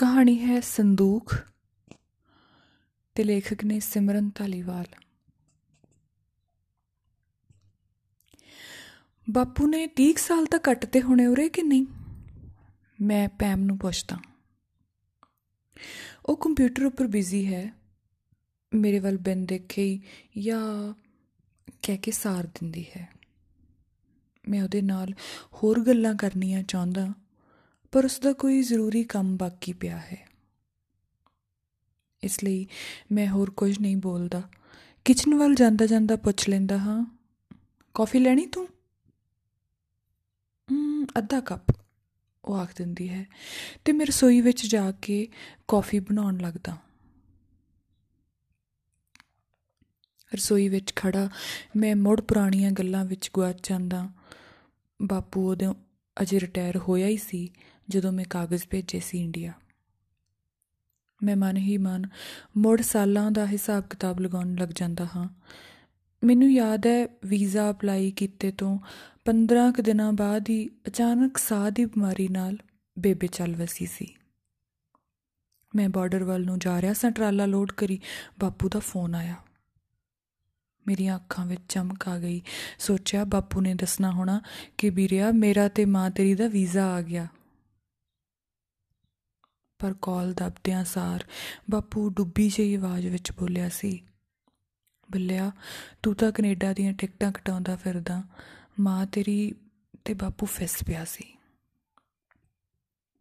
ਕਹਾਣੀ ਹੈ ਸੰਦੂਖ ਤੇ ਲੇਖਕ ਨੇ ਸਿਮਰਨ ਧਾਲੀਵਾਲ। ਬਾਪੂ ਨੇ 30 ਸਾਲ ਤੱਕ ਕੱਟਦੇ ਹੋਣੇ ਉਰੇ ਕਿ ਨਹੀਂ? ਮੈਂ ਪੈਮ ਨੂੰ ਪੁੱਛਦਾ। ਉਹ ਕੰਪਿਊਟਰ ਉੱਪਰ ਬਿਜ਼ੀ ਹੈ। ਮੇਰੇ ਵੱਲ ਬਿਨ ਦੇਖੇ ਹੀ ਜਾਂ ਕਹਿ ਕੇ ਸਾਰ ਦਿੰਦੀ ਹੈ। ਮੈਂ ਉਹਦੇ ਨਾਲ ਹੋਰ ਗੱਲਾਂ ਕਰਨੀਆਂ ਚਾਹੁੰਦਾ ਪਰ ਉਸ ਦਾ ਕੋਈ ਜ਼ਰੂਰੀ ਕੰਮ ਬਾਕੀ ਪਿਆ ਹੈ। ਇਸ ਲਈ ਮੈਂ ਹੋਰ ਕੁਝ ਨਹੀਂ ਬੋਲਦਾ। ਕਿਚਨ ਵੱਲ ਜਾਂਦਾ ਜਾਂਦਾ ਪੁੱਛ ਲੈਂਦਾ ਹਾਂ, ਕਾਫੀ ਲੈਣੀ ਤੂੰ? ਹਮ, ਅੱਧਾ ਕੱਪ, ਉਹ ਆਖ ਦਿੰਦੀ ਹੈ ਤੇ ਮੈਂ ਰਸੋਈ ਵਿੱਚ ਜਾ ਕੇ ਕਾਫੀ ਬਣਾਉਣ ਲੱਗਦਾ। ਰਸੋਈ ਵਿੱਚ ਖੜਾ ਮੈਂ ਮੁੜ ਪੁਰਾਣੀਆਂ ਗੱਲਾਂ ਵਿੱਚ ਗੁਆਚ ਜਾਂਦਾ। ਬਾਪੂ ਉਹਦੇ ਅਜੇ ਰਿਟਾਇਰ ਹੋਇਆ ਹੀ ਸੀ। ਜਦੋਂ ਮੈਂ ਕਾਗਜ਼ ਭੇਜੇ ਸੀ ਇੰਡੀਆ। ਮੈਂ ਮਨ ਹੀ ਮਨ ਮੁੜ ਸਾਲਾਂ ਦਾ ਹਿਸਾਬ ਕਿਤਾਬ ਲਗਾਉਣ ਲੱਗ ਜਾਂਦਾ ਹਾਂ। ਮੈਨੂੰ ਯਾਦ ਹੈ ਵੀਜ਼ਾ ਅਪਲਾਈ ਕੀਤੇ ਤੋਂ 15 ਕੁ ਦਿਨਾਂ ਬਾਅਦ ਹੀ ਅਚਾਨਕ ਸਾਹ ਦੀ ਬਿਮਾਰੀ ਨਾਲ ਬੇਬੇ ਚੱਲ ਵਸੀ ਸੀ। ਮੈਂ ਬਾਰਡਰ ਵੱਲ ਨੂੰ ਜਾ ਰਿਹਾ ਸਾਂ, ਟਰਾਲਾ ਲੋਡ ਕਰੀ, ਬਾਪੂ ਦਾ ਫੋਨ ਆਇਆ। ਮੇਰੀਆਂ ਅੱਖਾਂ ਵਿੱਚ ਚਮਕ ਆ ਗਈ। ਸੋਚਿਆ ਬਾਪੂ ਨੇ ਦੱਸਣਾ ਹੋਣਾ ਕਿ ਵੀਰਿਆ, ਮੇਰਾ ਤੇ ਮਾਂ ਤੇਰੀ ਦਾ ਵੀਜ਼ਾ ਆ ਗਿਆ। ਪਰ ਕਾਲ ਦਬਦਿਆਂ ਸਾਰ ਬਾਪੂ ਡੁੱਬੀ ਜਿਹੀ ਆਵਾਜ਼ ਵਿੱਚ ਬੋਲਿਆ ਸੀ, ਬੱਲਿਆ, ਤੂੰ ਤਾਂ ਕੈਨੇਡਾ ਦੀਆਂ ਟਿਕਟਾਂ ਕਟਾਉਂਦਾ ਫਿਰਦਾ, ਮਾਂ ਤੇਰੀ ਤੇ ਬਾਪੂ ਫਿਸ ਪਿਆ ਸੀ।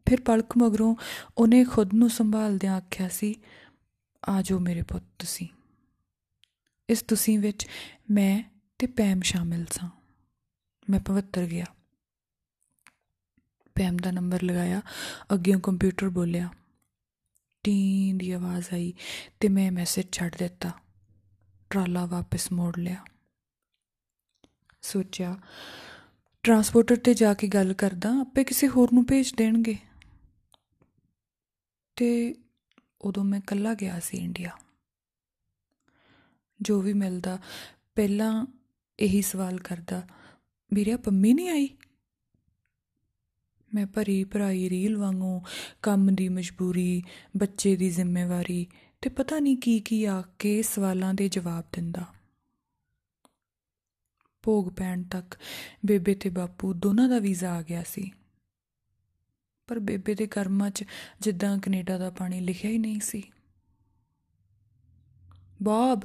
ਫਿਰ ਪਲਕ ਮਗਰੋਂ ਉਹਨੇ ਖੁਦ ਨੂੰ ਸੰਭਾਲਦਿਆਂ ਆਖਿਆ ਸੀ, ਆਜੋ ਮੇਰੇ ਪੁੱਤ ਤੁਸੀਂ। ਇਸ ਤੁਸੀਂ ਵਿੱਚ ਮੈਂ ਤੇ ਪੈਮ ਸ਼ਾਮਿਲ ਸਾਂ। ਮੈਂ ਪਵਿੱਤਰ ਗਿਆ। ਪੈਮ ਦਾ ਨੰਬਰ ਲਗਾਇਆ ਅੱਗੇੋਂ ਕੰਪਿਊਟਰ ਬੋਲਿਆ। ਟੀ ਦੀ ਆਵਾਜ਼ ਆਈ ਤੇ ਮੈਂ ਮੈਸੇਜ ਛੱਡ ਦਿੱਤਾ। ਟਰਾਲਾ ਵਾਪਸ ਮੋੜ ਲਿਆ। ਸੋਚਿਆ ਟਰਾਂਸਪੋਰਟਰ ਤੇ ਜਾ ਕੇ ਗੱਲ ਕਰਦਾ, ਆਪੇ ਕਿਸੇ ਹੋਰ ਨੂੰ ਭੇਜ ਦੇਣਗੇ। ਤੇ ਉਦੋਂ ਮੈਂ ਇਕੱਲਾ ਗਿਆ ਸੀ ਇੰਡੀਆ ਜੋ ਵੀ ਮਿਲਦਾ, ਪਹਿਲਾਂ ਇਹੀ ਸਵਾਲ ਕਰਦਾ, ਵੀਰਿਆ, ਪੰਮੀ ਨਹੀਂ ਆਈ? ਮੈਂ ਭਰੀ ਭਰਾਈ ਰੀਲ ਵਾਂਗੂ ਕੰਮ ਦੀ ਮਜਬੂਰੀ, ਬੱਚੇ ਦੀ ਜ਼ਿੰਮੇਵਾਰੀ ਤੇ ਪਤਾ ਨਹੀਂ ਕੀ ਕੀ ਆ ਕੇ ਸਵਾਲਾਂ ਦੇ ਜਵਾਬ ਦਿੰਦਾ। ਭੋਗ ਪੈਣ ਤੱਕ ਬੇਬੇ ਤੇ ਬਾਪੂ ਦੋਨਾਂ ਦਾ ਵੀਜ਼ਾ ਆ ਗਿਆ ਸੀ। ਪਰ ਬੇਬੇ ਦੇ ਕਰਮਾਂ 'ਚ ਜਿੱਦਾਂ ਕੈਨੇਡਾ ਦਾ ਪਾਣੀ ਲਿਖਿਆ ਹੀ ਨਹੀਂ ਸੀ। ਬਾਬ,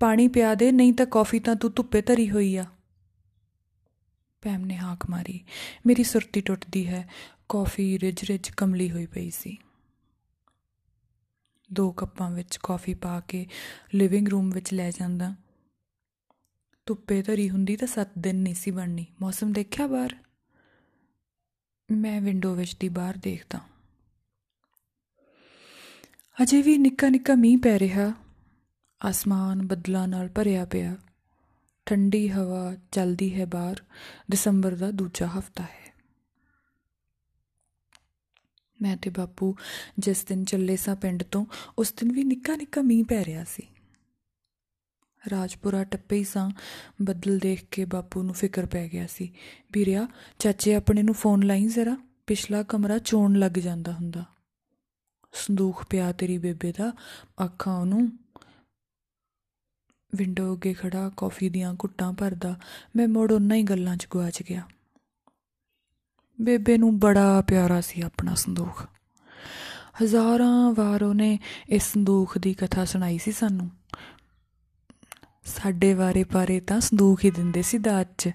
ਪਾਣੀ ਪਿਆ ਦੇ, ਨਹੀਂ ਤਾਂ ਕਾਫੀ ਤਾਂ ਤੂੰ ਧੁੱਪੇ ਧਰੀ ਹੋਈ ਆ। ਪੈਮ ਨੇ ਹਾਕ ਮਾਰੀ। ਮੇਰੀ ਸੁਰਤੀ ਟੁੱਟਦੀ ਹੈ। ਕਾਫੀ ਰਿਜ ਰਿਜ ਕਮਲੀ ਹੋਈ ਪਈ ਸੀ। ਦੋ ਕੱਪਾਂ ਵਿੱਚ ਕਾਫੀ ਪਾ ਕੇ ਲਿਵਿੰਗ ਰੂਮ ਵਿੱਚ ਲੈ ਜਾਂਦਾ। ਧੁੱਪੇ ਧਰੀ ਹੁੰਦੀ ਤਾਂ 7 ਦਿਨ ਨਹੀਂ ਸੀ ਬਣਨੀ। ਮੌਸਮ ਦੇਖਿਆ ਬਾਹਰ? ਮੈਂ ਵਿੰਡੋ ਵਿੱਚ ਦੀ ਬਾਹਰ ਦੇਖਦਾ। ਅਜੇ ਵੀ ਨਿੱਕਾ ਨਿੱਕਾ ਮੀਂਹ ਪੈ ਰਿਹਾ। ਆਸਮਾਨ ਬੱਦਲਾਂ ਨਾਲ ਭਰਿਆ ਪਿਆ। ਠੰਡੀ ਹਵਾ ਚੱਲਦੀ ਹੈ ਬਾਹਰ, ਦਸੰਬਰ ਦਾ ਦੂਜਾ ਹਫਤਾ ਹੈ। ਮੈਂ ਤੇ ਬਾਪੂ ਜਿਸ ਦਿਨ ਚੱਲੇ ਸਾਂ ਪਿੰਡ ਤੋਂ, ਉਸ ਦਿਨ ਵੀ ਨਿੱਕਾ ਨਿੱਕਾ ਮੀਂਹ ਪੈ ਰਿਹਾ ਸੀ। ਰਾਜਪੁਰਾ ਟੱਪੇ ਹੀ ਸਾਂ, ਬੱਦਲ ਦੇਖ ਕੇ ਬਾਪੂ ਨੂੰ ਫਿਕਰ ਪੈ ਗਿਆ ਸੀ। ਵੀਰਿਆ, ਚਾਚੇ ਆਪਣੇ ਨੂੰ ਫੋਨ ਲਾਈ ਜ਼ਰਾ, ਪਿਛਲਾ ਕਮਰਾ ਚੋਣ ਲੱਗ ਜਾਂਦਾ ਹੁੰਦਾ। ਸੰਦੂਖ ਪਿਆ ਤੇਰੀ ਬੇਬੇ ਦਾ ਅੱਖਾਂ ਉਹਨੂੰ ਵਿੰਡੋ ਅੱਗੇ ਖੜਾ, ਕਾਫੀ ਦੀਆਂ ਘੁੱਟਾਂ ਭਰਦਾ, ਮੈਂ ਮੁੜ ਉਹਨਾਂ ਹੀ ਗੱਲਾਂ 'ਚ ਗਵਾਚ ਗਿਆ। ਬੇਬੇ ਨੂੰ ਬੜਾ ਪਿਆਰਾ ਸੀ ਆਪਣਾ ਸੰਦੂਖ। ਹਜ਼ਾਰਾਂ ਵਾਰ ਉਹਨੇ ਇਸ ਸੰਦੂਖ ਦੀ ਕਥਾ ਸੁਣਾਈ ਸੀ ਸਾਨੂੰ। ਸਾਡੇ ਵਾਰੇ ਪਾਰੇ ਤਾਂ ਸੰਦੂਖ ਹੀ ਦਿੰਦੇ ਸੀ ਦਾਤ 'ਚ।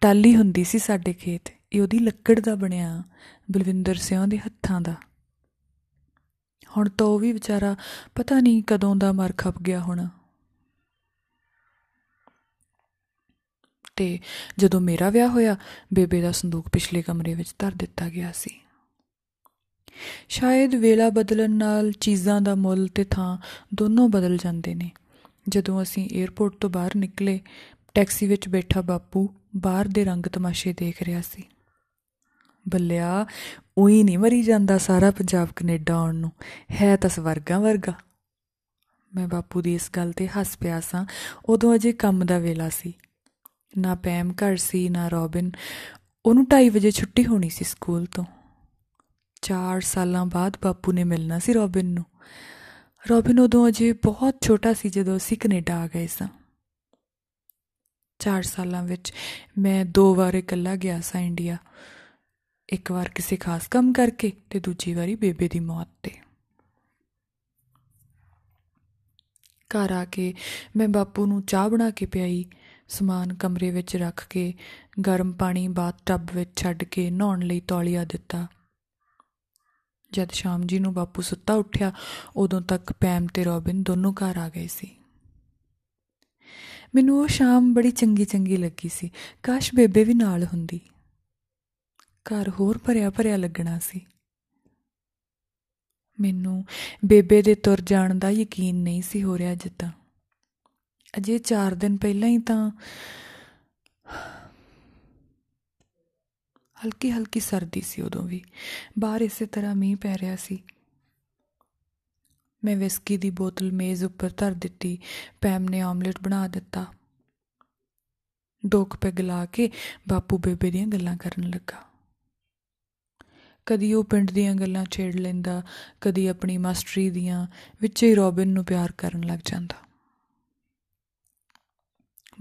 ਟਾਲੀ ਹੁੰਦੀ ਸੀ ਸਾਡੇ ਖੇਤ। ਇਹ ਉਹਦੀ ਲੱਕੜ ਦਾ ਬਣਿਆ, ਬਲਵਿੰਦਰ ਸਿੰਘ ਦੇ ਹੱਥਾਂ ਦਾ। ਹੁਣ ਤਾਂ ਉਹ ਵੀ ਵਿਚਾਰਾ ਪਤਾ ਨਹੀਂ ਕਦੋਂ ਦਾ ਮਰ ਖਪ ਗਿਆ ਹੋਣਾ। ਤੇ ਜਦੋਂ ਮੇਰਾ ਵਿਆਹ ਹੋਇਆ, ਬੇਬੇ ਦਾ ਸੰਦੂਕ ਪਿਛਲੇ ਕਮਰੇ ਵਿੱਚ ਧਰ ਦਿੱਤਾ ਗਿਆ ਸੀ। ਸ਼ਾਇਦ ਵੇਲਾ ਬਦਲਣ ਨਾਲ ਚੀਜ਼ਾਂ ਦਾ ਮੁੱਲ ਤੇ ਥਾਂ ਦੋਨੋਂ ਬਦਲ ਜਾਂਦੇ ਨੇ। ਜਦੋਂ ਅਸੀਂ 에ਅਰਪੋਰਟ ਤੋਂ ਬਾਹਰ ਨਿਕਲੇ, ਟੈਕਸੀ ਵਿੱਚ ਬੈਠਾ ਬਾਪੂ ਬਾਹਰ ਦੇ ਰੰਗ ਤਮਾਸ਼ੇ ਦੇਖ ਰਿਹਾ ਸੀ। ਬੱਲਿਆ, ਉਹੀ ਨਹੀਂ ਮਰੀ ਜਾਂਦਾ ਸਾਰਾ ਪੰਜਾਬ ਕੈਨੇਡਾ ਆਉਣ ਨੂੰ। ਹੈ ਤਾਂ ਸਵਰਗਾਂ ਵਰਗਾ। ਮੈਂ ਬਾਪੂ ਦੀ ਇਸ ਗੱਲ ਤੇ ਹੱਸ ਪਿਆ ਸਾਂ। ਉਦੋਂ ਅਜੇ ਕੰਮ ਦਾ ਵੇਲਾ ਸੀ। ਨਾ ਪੈਮ ਘਰ ਸੀ, ਨਾ ਰੋਬਿਨ। ਉਹਨੂੰ 2:30 ਵਜੇ ਛੁੱਟੀ ਹੋਣੀ ਸੀ ਸਕੂਲ ਤੋਂ। 4 ਸਾਲਾਂ ਬਾਅਦ ਬਾਪੂ ਨੇ ਮਿਲਣਾ ਸੀ ਰੋਬਿਨ ਨੂੰ। ਰੋਬਿਨ ਉਦੋਂ ਅਜੇ ਬਹੁਤ ਛੋਟਾ ਸੀ, ਜਦੋਂ ਅਸੀਂ ਕੈਨੇਡਾ ਆ ਗਏ ਸਾਂ। 4 ਸਾਲਾਂ ਵਿੱਚ ਮੈਂ ਦੋ ਵਾਰ ਇਕੱਲਾ ਗਿਆ ਸਾਂ ਇੰਡੀਆ। ਇੱਕ ਵਾਰ ਕਿਸੇ ਖਾਸ ਕੰਮ ਕਰਕੇ ਤੇ ਦੂਜੀ ਵਾਰੀ ਬੇਬੇ ਦੀ ਮੌਤ ਤੇ। ਘਰ ਆ ਕੇ ਮੈਂ ਬਾਪੂ ਨੂੰ ਚਾਹ ਬਣਾ ਕੇ ਪਿਆਈ। ਸਮਾਨ ਕਮਰੇ ਵਿੱਚ ਰੱਖ ਕੇ ਗਰਮ ਪਾਣੀ ਬਾਥ ਟੱਬ ਵਿੱਚ ਛੱਡ ਕੇ ਨਹਾਉਣ ਲਈ ਤੌਲੀਆ ਦਿੱਤਾ। ਜਦ ਸ਼ਾਮ ਜੀ ਨੂੰ ਬਾਪੂ ਸੁੱਤਾ ਉੱਠਿਆ, ਉਦੋਂ ਤੱਕ ਪੈਮ ਤੇ ਰੋਬਿਨ ਦੋਨੋਂ ਘਰ ਆ ਗਏ ਸੀ। ਮੈਨੂੰ ਉਹ ਸ਼ਾਮ ਬੜੀ ਚੰਗੀ ਚੰਗੀ ਲੱਗੀ ਸੀ। ਕਾਸ਼ ਬੇਬੇ ਵੀ ਨਾਲ ਹੁੰਦੀ। ਘਰ ਹੋਰ ਭਰਿਆ ਭਰਿਆ ਲੱਗਣਾ ਸੀ। ਮੈਨੂੰ ਬੇਬੇ ਦੇ ਤੁਰ ਜਾਣ ਦਾ ਯਕੀਨ ਨਹੀਂ ਸੀ ਹੋ ਰਿਹਾ ਜਿੱਦਾਂ। ਅਜੇ 4 ਦਿਨ ਪਹਿਲਾਂ ਹੀ ਤਾਂ ਹਲਕੀ ਹਲਕੀ ਸਰਦੀ ਸੀ ਉਦੋਂ ਵੀ। ਬਾਹਰ ਇਸੇ ਤਰ੍ਹਾਂ ਮੀਂਹ ਪੈ ਰਿਹਾ ਸੀ। ਮੈਂ ਵਿਸਕੀ ਦੀ ਬੋਤਲ ਮੇਜ਼ ਉੱਪਰ ਧਰ ਦਿੱਤੀ ਪੈਮ ਨੇ ਆਮਲੇਟ ਬਣਾ ਦਿੱਤਾ। ਦੋ ਕੁ ਪੈਗ ਲਾ ਕੇ ਬਾਪੂ ਬੇਬੇ ਦੀਆਂ ਗੱਲਾਂ ਕਰਨ ਲੱਗਾ। ਕਦੀ ਉਹ ਪਿੰਡ ਦੀਆਂ ਗੱਲਾਂ ਛੇੜ ਲੈਂਦਾ, ਕਦੀ ਆਪਣੀ ਮਾਸਟਰੀ ਦੀਆਂ, ਵਿੱਚ ਹੀ ਰੋਬਿਨ ਨੂੰ ਪਿਆਰ ਕਰਨ ਲੱਗ ਜਾਂਦਾ।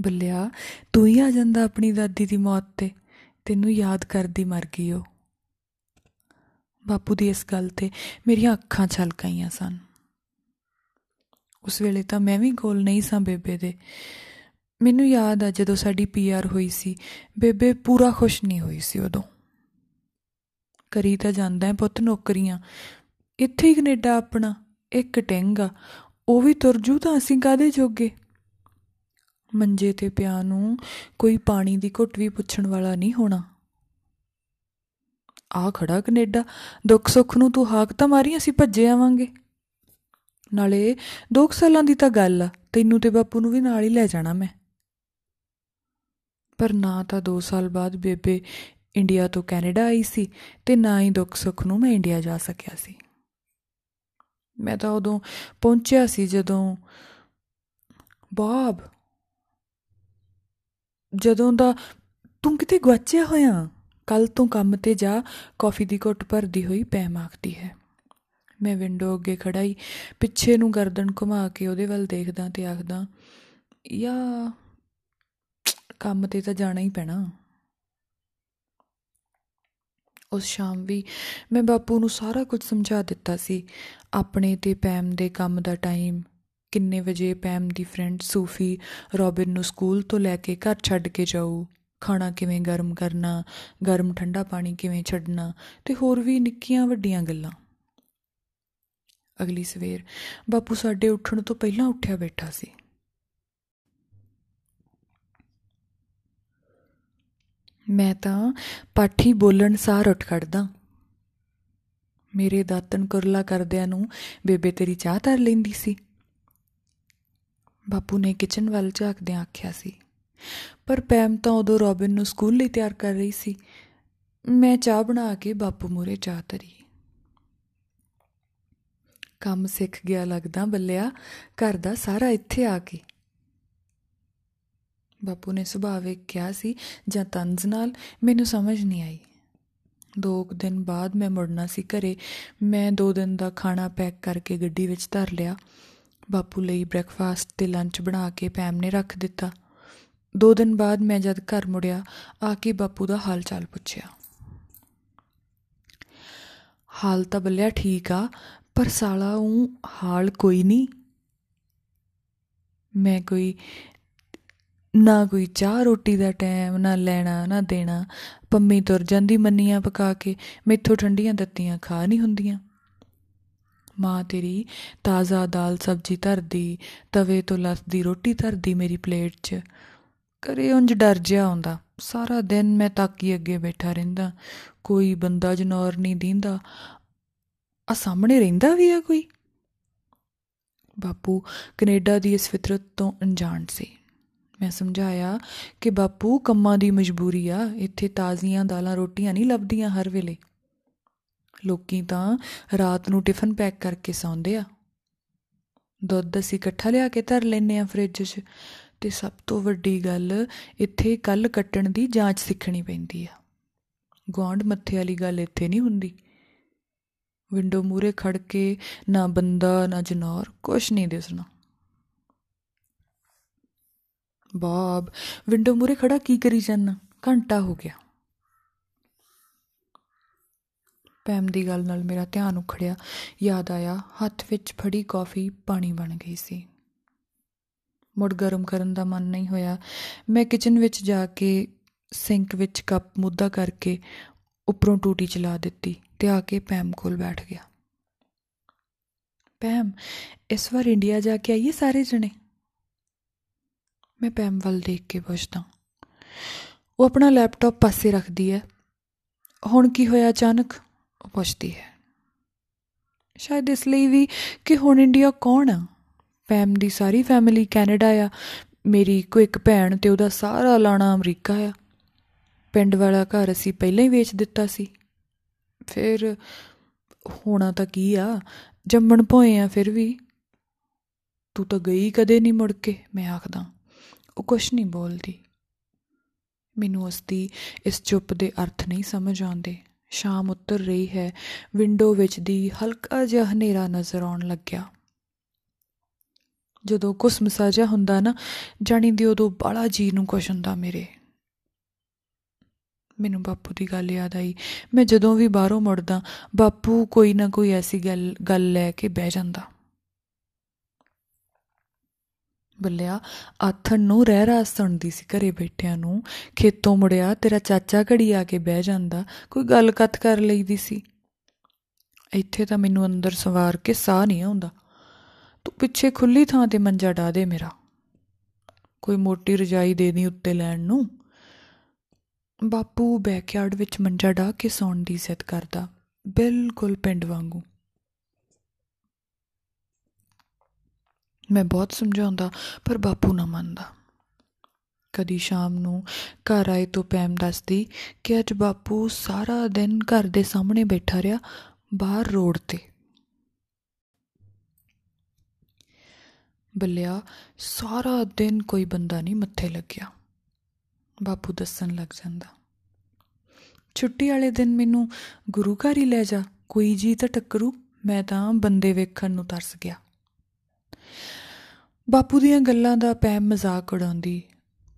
ਬੱਲਿਆ, ਤੂੰ ਹੀ ਆ ਜਾਂਦਾ ਆਪਣੀ ਦਾਦੀ ਦੀ ਮੌਤ ਤੇ। ਤੈਨੂੰ ਯਾਦ ਕਰਦੀ ਮਰ ਗਈ ਉਹ। ਬਾਪੂ ਦੀ ਇਸ ਗੱਲ ਤੇ ਮੇਰੀਆਂ ਅੱਖਾਂ ਛਲਕਾਈਆਂ ਸਨ। ਉਸ ਵੇਲੇ ਤਾਂ ਮੈਂ ਵੀ ਕੋਲ ਨਹੀਂ ਸਾਂ ਬੇਬੇ ਦੇ। ਮੈਨੂੰ ਯਾਦ ਆ ਜਦੋਂ ਸਾਡੀ ਪੀਆਰ ਹੋਈ ਸੀ। ਬੇਬੇ ਪੂਰਾ ਖੁਸ਼ ਨਹੀਂ ਹੋਈ ਸੀ ਉਦੋਂ। ਕਰੀ ਤਾਂ ਜਾਂਦਾ ਹੈ ਪੁੱਤ ਨੌਕਰੀਆਂ। ਇੱਥੇ ਹੀ ਕੈਨੇਡਾ ਆਪਣਾ ਇੱਕ ਟੈਂਗਾ ਉਹ ਵੀ ਤੁਰ ਜੂ ਤਾਂ ਅਸੀਂ ਕਾਦੇ ਜੋਗੇ? ਮੰਜੇ ਤੇ ਪਿਆ ਨੂੰ ਕੋਈ ਪਾਣੀ ਦੀ ਘੁੱਟ ਵੀ ਪੁੱਛਣ ਵਾਲਾ ਨਹੀਂ ਹੋਣਾ। ਆ ਖੜਾ ਕੈਨੇਡਾ, ਦੁੱਖ ਸੁੱਖ ਨੂੰ ਤੂੰ ਹਾਕ ਤਾਂ ਮਾਰੀ, ਅਸੀਂ ਭੱਜੇ ਆਵਾਂਗੇ। ਨਾਲੇ 2 ਸਾਲਾਂ ਦੀ ਤਾਂ ਗੱਲ ਆ, ਤੈਨੂੰ ਤੇ ਬਾਪੂ ਨੂੰ ਵੀ ਨਾਲ ਹੀ ਲੈ ਜਾਣਾ ਮੈਂ। ਪਰ ਨਾ ਤਾਂ 2 ਸਾਲ ਬਾਅਦ ਬੇਬੇ ਇੰਡੀਆ ਤੋਂ ਕੈਨੇਡਾ ਆਈ ਸੀ ਤੇ ਨਾ ਹੀ ਦੁੱਖ ਸੁੱਖ ਨੂੰ ਮੈਂ ਇੰਡੀਆ ਜਾ ਸਕਿਆ ਸੀ। ਮੈਂ ਤਾਂ ਉਦੋਂ ਪਹੁੰਚਿਆ ਸੀ ਜਦੋਂ ਬਾਬ ਜਦੋਂ ਦਾ ਤੂੰ ਕਿਤੇ ਗਵਾਚਿਆ ਹੋਇਆ ਕੱਲ ਤੋਂ ਕੰਮ ਤੇ ਜਾ, ਕਾਫੀ ਦੀ ਘੁੱਟ ਭਰਦੀ ਹੋਈ ਪੈ ਮਾਖਦੀ ਹੈ। ਮੈਂ ਵਿੰਡੋ ਅੱਗੇ ਖੜਾਈ ਪਿੱਛੇ ਨੂੰ ਗਰਦਨ ਘੁਮਾ ਕੇ ਉਹਦੇ ਵੱਲ ਦੇਖਦਾ ਤੇ ਆਖਦਾ, ਯਾ, ਕੰਮ ਤੇ ਤਾਂ ਜਾਣਾ ਹੀ ਪੈਣਾ। ਉਸ ਸ਼ਾਮ ਵੀ ਮੈਂ ਬਾਪੂ ਨੂੰ ਸਾਰਾ ਕੁਝ ਸਮਝਾ ਦਿੱਤਾ ਸੀ, ਆਪਣੇ ਤੇ ਪੈਮ ਦੇ ਕੰਮ ਦਾ ਟਾਈਮ ਕਿੰਨੇ ਵਜੇ ਪੈਮ ਦੀ ਫਰੈਂਡ ਸੂਫੀ ਰੋਬਿਨ ਨੂੰ ਸਕੂਲ ਤੋਂ ਲੈ ਕੇ ਘਰ ਛੱਡ ਕੇ ਜਾਊ? ਖਾਣਾ ਕਿਵੇਂ ਗਰਮ ਕਰਨਾ? ਗਰਮ ਠੰਡਾ ਪਾਣੀ ਕਿਵੇਂ ਛੱਡਣਾ? ਤੇ ਹੋਰ ਵੀ ਨਿੱਕੀਆਂ ਵੱਡੀਆਂ ਗੱਲਾਂ। ਅਗਲੀ ਸਵੇਰ ਬਾਪੂ ਸਾਡੇ ਉੱਠਣ ਤੋਂ ਪਹਿਲਾਂ ਉੱਠਿਆ ਬੈਠਾ ਸੀ। ਮੈਂ ਤਾਂ ਪਾਠੀ ਬੋਲਣ ਸਾਰ ਉੱਠ ਖੜਦਾ। ਮੇਰੇ ਦਾਤਨ ਕੁਰਲਾ ਕਰਦਿਆਂ ਨੂੰ ਬੇਬੇ ਤੇਰੀ ਚਾਹ ਧਰ ਲੈਂਦੀ ਸੀ। ਬਾਪੂ ਨੇ ਕਿਚਨ ਵੱਲ ਝਾਕਦਿਆਂ ਆਖਿਆ ਸੀ। ਪਰ ਪੈਮ ਤਾਂ ਉਦੋਂ ਰੋਬਿਨ ਨੂੰ ਸਕੂਲ ਲਈ ਤਿਆਰ ਕਰ ਰਹੀ ਸੀ। ਮੈਂ ਚਾਹ ਬਣਾ ਕੇ ਬਾਪੂ ਮੂਰੇ ਚਾਹ ਧਰੀ। ਕੰਮ ਸਿੱਖ ਗਿਆ ਲੱਗਦਾ ਬੱਲਿਆ, ਘਰ ਦਾ ਸਾਰਾ ਇੱਥੇ ਆ ਕੇ। ਬਾਪੂ ਨੇ ਸੁਭਾਵਿਕ ਕਿਹਾ ਸੀ ਜਾਂ ਤੰਜ਼ ਨਾਲ, ਮੈਨੂੰ ਸਮਝ ਨਹੀਂ ਆਈ। ਦੋ ਦਿਨ ਬਾਅਦ ਮੈਂ ਮੁੜਨਾ ਸੀ ਘਰੇ। ਮੈਂ ਦੋ ਦਿਨ ਦਾ ਖਾਣਾ ਪੈਕ ਕਰਕੇ ਗੱਡੀ ਵਿੱਚ ਧਰ ਲਿਆ। ਬਾਪੂ ਲਈ ਬ੍ਰੈਕਫਾਸਟ ਤੇ ਲੰਚ ਬਣਾ ਕੇ ਪੈਮ ਨੇ ਰੱਖ ਦਿੱਤਾ। ਦੋ ਦਿਨ ਬਾਅਦ ਮੈਂ ਜਦ ਘਰ ਮੁੜਿਆ, ਆ ਕੇ ਬਾਪੂ ਦਾ ਹਾਲ ਚਾਲ ਪੁੱਛਿਆ। ਹਾਲ ਤਾਂ ਬੱਲਿਆ ਠੀਕ ਆ, ਪਰ ਸਾਲਾ ਉਹ ਹਾਲ ਕੋਈ ਨਹੀਂ। ਮੈਂ ਕੋਈ, ਨਾ ਕੋਈ ਚਾਹ ਰੋਟੀ ਦਾ ਟਾਈਮ ਨਾ ਲੈਣਾ, ਨਾ ਦੇਣਾ। ਪੰਮੀ ਤੁਰ ਜਾਂਦੀ ਮੰਨੀਆਂ ਪਕਾ ਕੇ, ਮੈਥੋਂ ਠੰਡੀਆਂ ਦਿੱਤੀਆਂ ਖਾ ਨਹੀਂ ਹੁੰਦੀਆਂ। ਮਾਂ ਤੇਰੀ ਤਾਜ਼ਾ ਦਾਲ ਸਬਜ਼ੀ ਧਰਦੀ, ਤਵੇ ਤੋਂ ਲਸਦੀ ਰੋਟੀ ਧਰਦੀ ਮੇਰੀ ਪਲੇਟ 'ਚ। ਕਰੇ ਉਂਝ ਡਰ ਜਿਹਾ ਆਉਂਦਾ। ਸਾਰਾ ਦਿਨ ਮੈਂ ਤਾਕੀ ਅੱਗੇ ਬੈਠਾ ਰਹਿੰਦਾ। ਕੋਈ ਬੰਦਾ ਜਨੌਰ ਨਹੀਂ ਦੀਂਦਾ। ਆ ਸਾਹਮਣੇ ਰਹਿੰਦਾ ਵੀ ਆ ਕੋਈ? ਬਾਪੂ ਕੈਨੇਡਾ ਦੀ ਇਸ ਫਿਤਰਤ ਤੋਂ ਅਣਜਾਣ ਸੀ। ਮੈਂ ਸਮਝਾਇਆ ਕਿ ਬਾਪੂ ਕੰਮਾਂ ਦੀ ਮਜਬੂਰੀ ਆ। ਇੱਥੇ ਤਾਜ਼ੀਆਂ ਦਾਲਾਂ ਰੋਟੀਆਂ ਨਹੀਂ ਲੱਭਦੀਆਂ ਹਰ ਵੇਲੇ। ਲੋਕੀ ਤਾਂ ਰਾਤ ਨੂੰ ਟਿਫਨ ਪੈਕ ਕਰਕੇ ਸੌਂਦੇ ਆ। ਦੁੱਧ ਅਸੀਂ ਇਕੱਠਾ ਲਿਆ ਕੇ ਧਰ ਲੈਨੇ ਆ ਫ੍ਰਿਜ 'ਚ। ਤੇ ਸਭ ਤੋਂ ਵੱਡੀ ਗੱਲ, ਇੱਥੇ ਕੱਲ ਕੱਟਣ ਦੀ ਜਾਂਚ ਸਿੱਖਣੀ ਪੈਂਦੀ ਆ। ਗਵਾਂਡ ਮੱਥੇ ਵਾਲੀ ਗੱਲ ਇੱਥੇ ਨਹੀਂ ਹੁੰਦੀ। ਵਿੰਡੋ ਮੂਰੇ ਖੜ ਕੇ ਨਾ ਬੰਦਾ, ਨਾ ਜਨੌਰ, ਕੁਛ ਨਹੀਂ ਦਿਸਣਾ। ਬਾਬ, ਵਿੰਡੋ ਮੂਰੇ ਖੜਾ ਕੀ ਕਰੀ ਜਾਂਦਾ ਘੰਟਾ ਹੋ ਗਿਆ। ਪੈਮ ਦੀ ਗੱਲ ਨਾਲ ਮੇਰਾ ਧਿਆਨ ਉਖੜਿਆ। ਯਾਦ ਆਇਆ, ਹੱਥ ਵਿੱਚ ਫੜੀ ਕਾਫੀ ਪਾਣੀ ਬਣ ਗਈ ਸੀ। ਮੁੜ ਗਰਮ ਕਰਨ ਦਾ ਮਨ ਨਹੀਂ ਹੋਇਆ। ਮੈਂ ਕਿਚਨ ਵਿੱਚ ਜਾ ਕੇ ਸਿੰਕ ਵਿੱਚ ਕੱਪ ਮੁੱਦਾ ਕਰਕੇ ਉੱਪਰੋਂ ਟੂਟੀ ਚਲਾ ਦਿੱਤੀ ਤੇ ਆ ਕੇ ਪੈਮ ਕੋਲ ਬੈਠ ਗਿਆ। ਪੈਮ, ਇਸ ਵਾਰ ਇੰਡੀਆ ਜਾ ਕੇ ਆਈਏ ਸਾਰੇ ਜਣੇ? ਮੈਂ ਪੈਮ ਵੱਲ ਦੇਖ ਕੇ ਪੁੱਛਦਾ। ਉਹ ਆਪਣਾ ਲੈਪਟਾਪ ਪਾਸੇ ਰੱਖਦੀ ਹੈ। ਹੁਣ ਕੀ ਹੋਇਆ ਅਚਾਨਕ? ਉਹ ਪੁੱਛਦੀ ਹੈ। ਸ਼ਾਇਦ ਇਸ ਲਈ ਵੀ ਕਿ ਹੁਣ ਇੰਡੀਆ ਕੌਣ ਆ? ਪੈਮ ਦੀ ਸਾਰੀ ਫੈਮਿਲੀ ਕੈਨੇਡਾ ਆ। ਮੇਰੀ ਕੋਈ ਇੱਕ ਭੈਣ ਤੇ ਉਹਦਾ ਸਾਰਾ ਲਾਣਾ ਅਮਰੀਕਾ ਆ। ਪਿੰਡ ਵਾਲਾ ਘਰ ਅਸੀਂ ਪਹਿਲਾਂ ਹੀ ਵੇਚ ਦਿੱਤਾ ਸੀ। ਫਿਰ ਹੋਣਾ ਤਾਂ ਕੀ ਆ? ਜੰਮਣ ਭੋਏ ਆ ਫਿਰ ਵੀ। ਤੂੰ ਤਾਂ ਗਈ ਕਦੇ ਨਹੀਂ ਮੁੜ ਕੇ, ਮੈਂ ਆਖਦਾ। ਉਹ ਕੁਛ ਨਹੀਂ ਬੋਲਦੀ। ਮੈਨੂੰ ਉਸ ਦੀ ਇਸ ਚੁੱਪ ਦੇ ਅਰਥ ਨਹੀਂ ਸਮਝ ਆਉਂਦੇ। ਸ਼ਾਮ ਉਤਰ ਰਹੀ ਹੈ। ਵਿੰਡੋ ਵਿੱਚ ਦੀ ਹਲਕਾ ਜਿਹਾ ਹਨੇਰਾ ਨਜ਼ਰ ਆਉਣ ਲੱਗਿਆ। ਜਦੋਂ ਕੁਸ ਮਸਾਜਾ ਹੁੰਦਾ ਨਾ, ਜਾਣੀ ਦੀ ਉਦੋਂ ਬਾਲਾ ਜੀ ਨੂੰ ਕੁਛ ਹੁੰਦਾ ਮੇਰੇ। ਮੈਨੂੰ ਬਾਪੂ ਦੀ ਗੱਲ ਯਾਦ ਆਈ। ਮੈਂ ਜਦੋਂ ਵੀ ਬਾਹਰੋਂ ਮੁੜਦਾ, ਬਾਪੂ ਕੋਈ ਨਾ ਕੋਈ ਐਸੀ ਗੱਲ ਗੱਲ ਲੈ ਕੇ ਬਹਿ ਜਾਂਦਾ। ਬੱਲਿਆ ਆਥਣ ਨੂੰ ਰਹਿ ਰਾਸ ਸੁਣਦੀ ਸੀ ਘਰੇ ਬੈਠਿਆਂ ਨੂੰ। ਖੇਤੋਂ ਮੁੜਿਆ, ਤੇਰਾ ਚਾਚਾ ਘੜੀ ਆ ਕੇ ਬਹਿ ਜਾਂਦਾ। ਕੋਈ ਗੱਲ ਕੱਤ ਕਰ ਲਈਦੀ ਸੀ? ਇੱਥੇ ਤਾਂ ਮੈਨੂੰ ਅੰਦਰ ਸਵਾਰ ਕੇ ਸਾਹ ਨਹੀਂ ਆਉਂਦਾ। ਤੂੰ ਪਿੱਛੇ ਖੁੱਲੀ ਥਾਂ ਤੇ ਮੰਜਾ ਡਾ ਦੇ ਮੇਰਾ। ਕੋਈ ਮੋਟੀ ਰਜਾਈ ਦੇ ਦੀ ਉੱਤੇ ਲੈਣ ਨੂੰ? ਬਾਪੂ ਬੈਕਯਾਰਡ ਵਿੱਚ ਮੰਜਾ ਡਾ ਕੇ ਸੌਣ ਦੀ ਜ਼ਿੱਦ ਕਰਦਾ, ਬਿਲਕੁਲ ਪਿੰਡ ਵਾਂਗੂ। ਮੈਂ ਬਹੁਤ ਸਮਝਾਉਂਦਾ, ਪਰ ਬਾਪੂ ਨਾ ਮੰਨਦਾ। ਕਦੀ ਸ਼ਾਮ ਨੂੰ ਘਰ ਆਏ ਤੋਂ ਪੈਮ ਦੱਸਦੀ ਕਿ ਅੱਜ ਬਾਪੂ ਸਾਰਾ ਦਿਨ ਘਰ ਦੇ ਸਾਹਮਣੇ ਬੈਠਾ ਰਿਹਾ, ਬਾਹਰ ਰੋਡ ਤੇ। ਬੱਲਿਆ, ਸਾਰਾ ਦਿਨ ਕੋਈ ਬੰਦਾ ਨਹੀਂ ਮੱਥੇ ਲੱਗਿਆ। ਬਾਪੂ ਦੱਸਣ ਲੱਗ ਜਾਂਦਾ, ਛੁੱਟੀ ਵਾਲੇ ਦਿਨ ਮੈਨੂੰ ਗੁਰੂ ਘਰ ਹੀ ਲੈ ਜਾ, ਕੋਈ ਜੀ ਤਾਂ ਟੱਕਰੂ, ਮੈਂ ਤਾਂ ਬੰਦੇ ਵੇਖਣ ਨੂੰ ਤਰਸ ਗਿਆ। ਬਾਪੂ ਦੀਆਂ ਗੱਲਾਂ ਦਾ ਪੈਮ ਮਜ਼ਾਕ ਉਡਾਉਂਦੀ।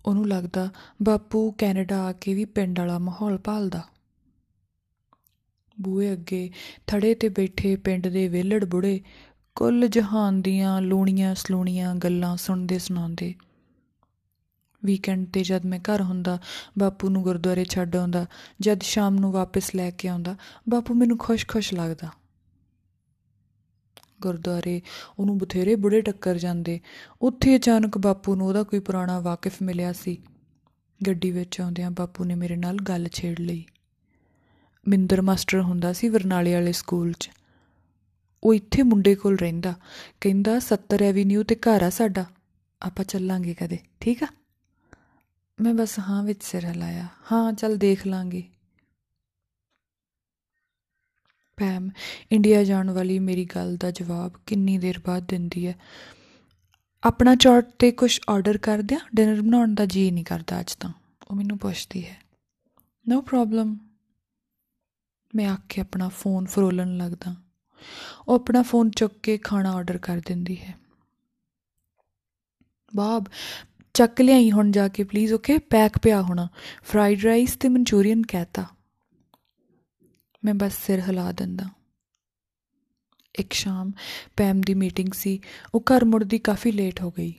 ਉਹਨੂੰ ਲੱਗਦਾ ਬਾਪੂ ਕੈਨੇਡਾ ਆ ਕੇ ਵੀ ਪਿੰਡ ਵਾਲਾ ਮਾਹੌਲ ਭਾਲਦਾ। ਬੂਏ ਅੱਗੇ ਥੜੇ ਤੇ ਬੈਠੇ ਪਿੰਡ ਦੇ ਵੇਲੜ ਬੁੜੇ ਕੁੱਲ ਜਹਾਨ ਦੀਆਂ ਲੂਣੀਆਂ ਸਲੂਣੀਆਂ ਗੱਲਾਂ ਸੁਣਦੇ ਸੁਣਾਉਂਦੇ। ਵੀਕਐਂਡ ਤੇ ਜਦ ਮੈਂ ਘਰ ਹੁੰਦਾ, ਬਾਪੂ ਨੂੰ ਗੁਰਦੁਆਰੇ ਛੱਡ ਆਉਂਦਾ, ਜਦ ਸ਼ਾਮ ਨੂੰ ਵਾਪਸ ਲੈ ਕੇ ਆਉਂਦਾ, ਬਾਪੂ ਮੈਨੂੰ ਖੁਸ਼-ਖੁਸ਼ ਲੱਗਦਾ। ਗੁਰਦੁਆਰੇ, ਉਹਨੂੰ ਬਥੇਰੇ ਬੁੜੇ ਟੱਕਰ ਜਾਂਦੇ। ਉੱਥੇ ਅਚਾਨਕ ਬਾਪੂ ਨੂੰ ਉਹਦਾ ਕੋਈ ਪੁਰਾਣਾ ਵਾਕਿਫ ਮਿਲਿਆ ਸੀ। ਗੱਡੀ ਵਿੱਚ ਆਉਂਦਿਆਂ ਬਾਪੂ ਨੇ ਮੇਰੇ ਨਾਲ ਗੱਲ ਛੇੜ ਲਈ। ਮਿੰਦਰ ਮਾਸਟਰ ਹੁੰਦਾ ਸੀ ਵਰਨਾਲੇ ਵਾਲੇ ਸਕੂਲ 'ਚ। ਉਹ ਇੱਥੇ ਮੁੰਡੇ ਕੋਲ ਰਹਿੰਦਾ। ਕਹਿੰਦਾ 70 ਐਵੀਨਿਊ ਤੇ ਘਰ ਆ ਸਾਡਾ। ਆਪਾਂ ਚੱਲਾਂਗੇ ਕਦੇ, ਠੀਕ ਆ? ਮੈਂ ਬਸ ਹਾਂ ਵਿੱਚ ਸਿਰ ਹਿਲਾਇਆ। ਹਾਂ, ਚੱਲ ਦੇਖ ਲਾਂਗੇ। ਪੈਮ ਇੰਡੀਆ ਜਾਣ ਵਾਲੀ ਮੇਰੀ ਗੱਲ ਦਾ ਜਵਾਬ ਕਿੰਨੀ ਦੇਰ ਬਾਅਦ ਦਿੰਦੀ ਹੈ? ਆਪਣਾ ਚਾਰਟ ਤੇ ਕੁਝ ਆਰਡਰ ਕਰ ਦਿਆਂ ਡਿਨਰ ਬਣਾਉਣ ਦਾ ਜੀ ਨਹੀਂ ਕਰਦਾ ਅੱਜ ਤਾਂ। ਉਹ ਮੈਨੂੰ ਪੁੱਛਦੀ ਹੈ। ਨੋ ਪ੍ਰੋਬਲਮ ਮੈਂ ਆ ਕੇ ਆਪਣਾ ਫੋਨ ਫਰੋਲਣ ਲੱਗਦਾ। ਉਹ ਆਪਣਾ ਫੋਨ ਚੁੱਕ ਕੇ ਖਾਣਾ ਆਰਡਰ ਕਰ ਦਿੰਦੀ ਹੈ। ਬਾਬ, ਚੱਕ ਲਿਆਈ ਹੁਣ ਜਾ ਕੇ ਪਲੀਜ਼ ਓਕੇ ਪੈਕ ਪਿਆ ਹੋਣਾ। ਫਰਾਈਡ ਰਾਈਸ ਤੇ ਮਨਚੂਰੀਅਨ ਕਹਤਾ। ਮੈਂ ਬਸ ਸਿਰ ਹਿਲਾ ਦਿੰਦਾ। ਇੱਕ ਸ਼ਾਮ ਪੈਮ ਦੀ ਮੀਟਿੰਗ ਸੀ, ਉਹ ਘਰ ਮੁੜਦੀ ਕਾਫੀ ਲੇਟ ਹੋ ਗਈ।